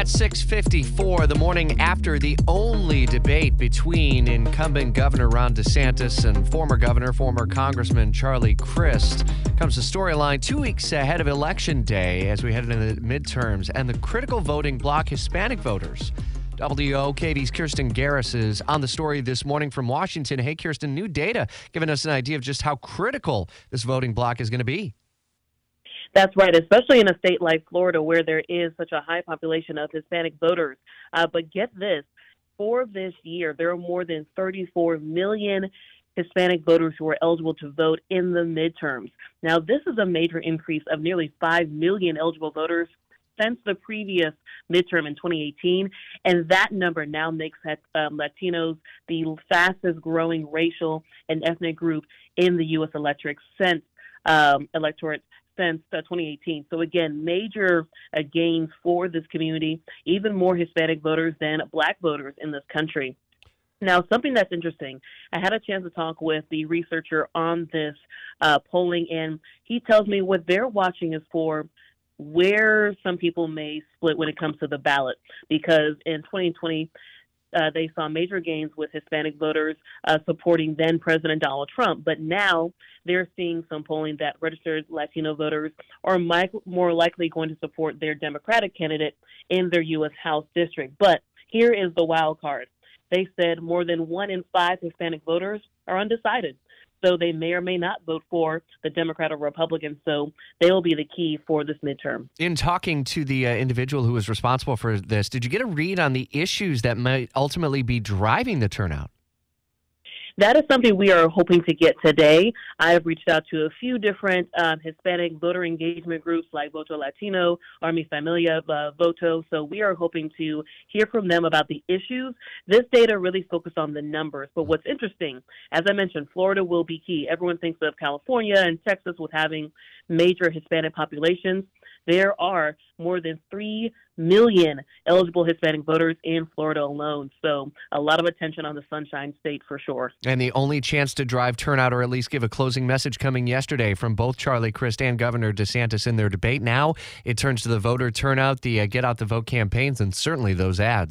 At 6:54, the morning after the only debate between incumbent Governor Ron DeSantis and former Governor, former Congressman Charlie Crist, comes the storyline two weeks ahead of Election Day as we head into the midterms and the critical voting bloc Hispanic voters. WOKV's Kirsten Garris is on the story this morning from Washington. Hey, Kirsten, new data giving us an idea of just how critical this voting bloc is going to be. That's right, especially in a state like Florida where there is such a high population of Hispanic voters. Uh, but get this for this year, there are more than 34 million Hispanic voters who are eligible to vote in the midterms. Now, this is a major increase of nearly 5 million eligible voters since the previous midterm in 2018, and that number now makes um, Latinos the fastest growing racial and ethnic group in the U.S. electorate since um, electorate since uh, 2018. So again, major uh, gains for this community, even more Hispanic voters than black voters in this country. Now, something that's interesting, I had a chance to talk with the researcher on this uh, polling, and he tells me what they're watching is for where some people may split when it comes to the ballot. Because in 2020, uh, they saw major gains with Hispanic voters uh, supporting then President Donald Trump. But now they're seeing some polling that registered Latino voters are mi- more likely going to support their Democratic candidate in their U.S. House district. But here is the wild card. They said more than one in five Hispanic voters are undecided so they may or may not vote for the Democrat or Republican. So they will be the key for this midterm. In talking to the uh, individual who was responsible for this, did you get a read on the issues that might ultimately be driving the turnout? That is something we are hoping to get today. I have reached out to a few different um, Hispanic voter engagement groups like Voto Latino, or Mi Familia, uh, Voto. So we are hoping to hear from them about the issues. This data really focused on the numbers. But what's interesting, as I mentioned, Florida will be key. Everyone thinks of California and Texas with having major Hispanic populations there are more than 3 million eligible Hispanic voters in Florida alone. So, a lot of attention on the Sunshine State for sure. And the only chance to drive turnout or at least give a closing message coming yesterday from both Charlie Crist and Governor DeSantis in their debate. Now it turns to the voter turnout, the uh, get out the vote campaigns, and certainly those ads.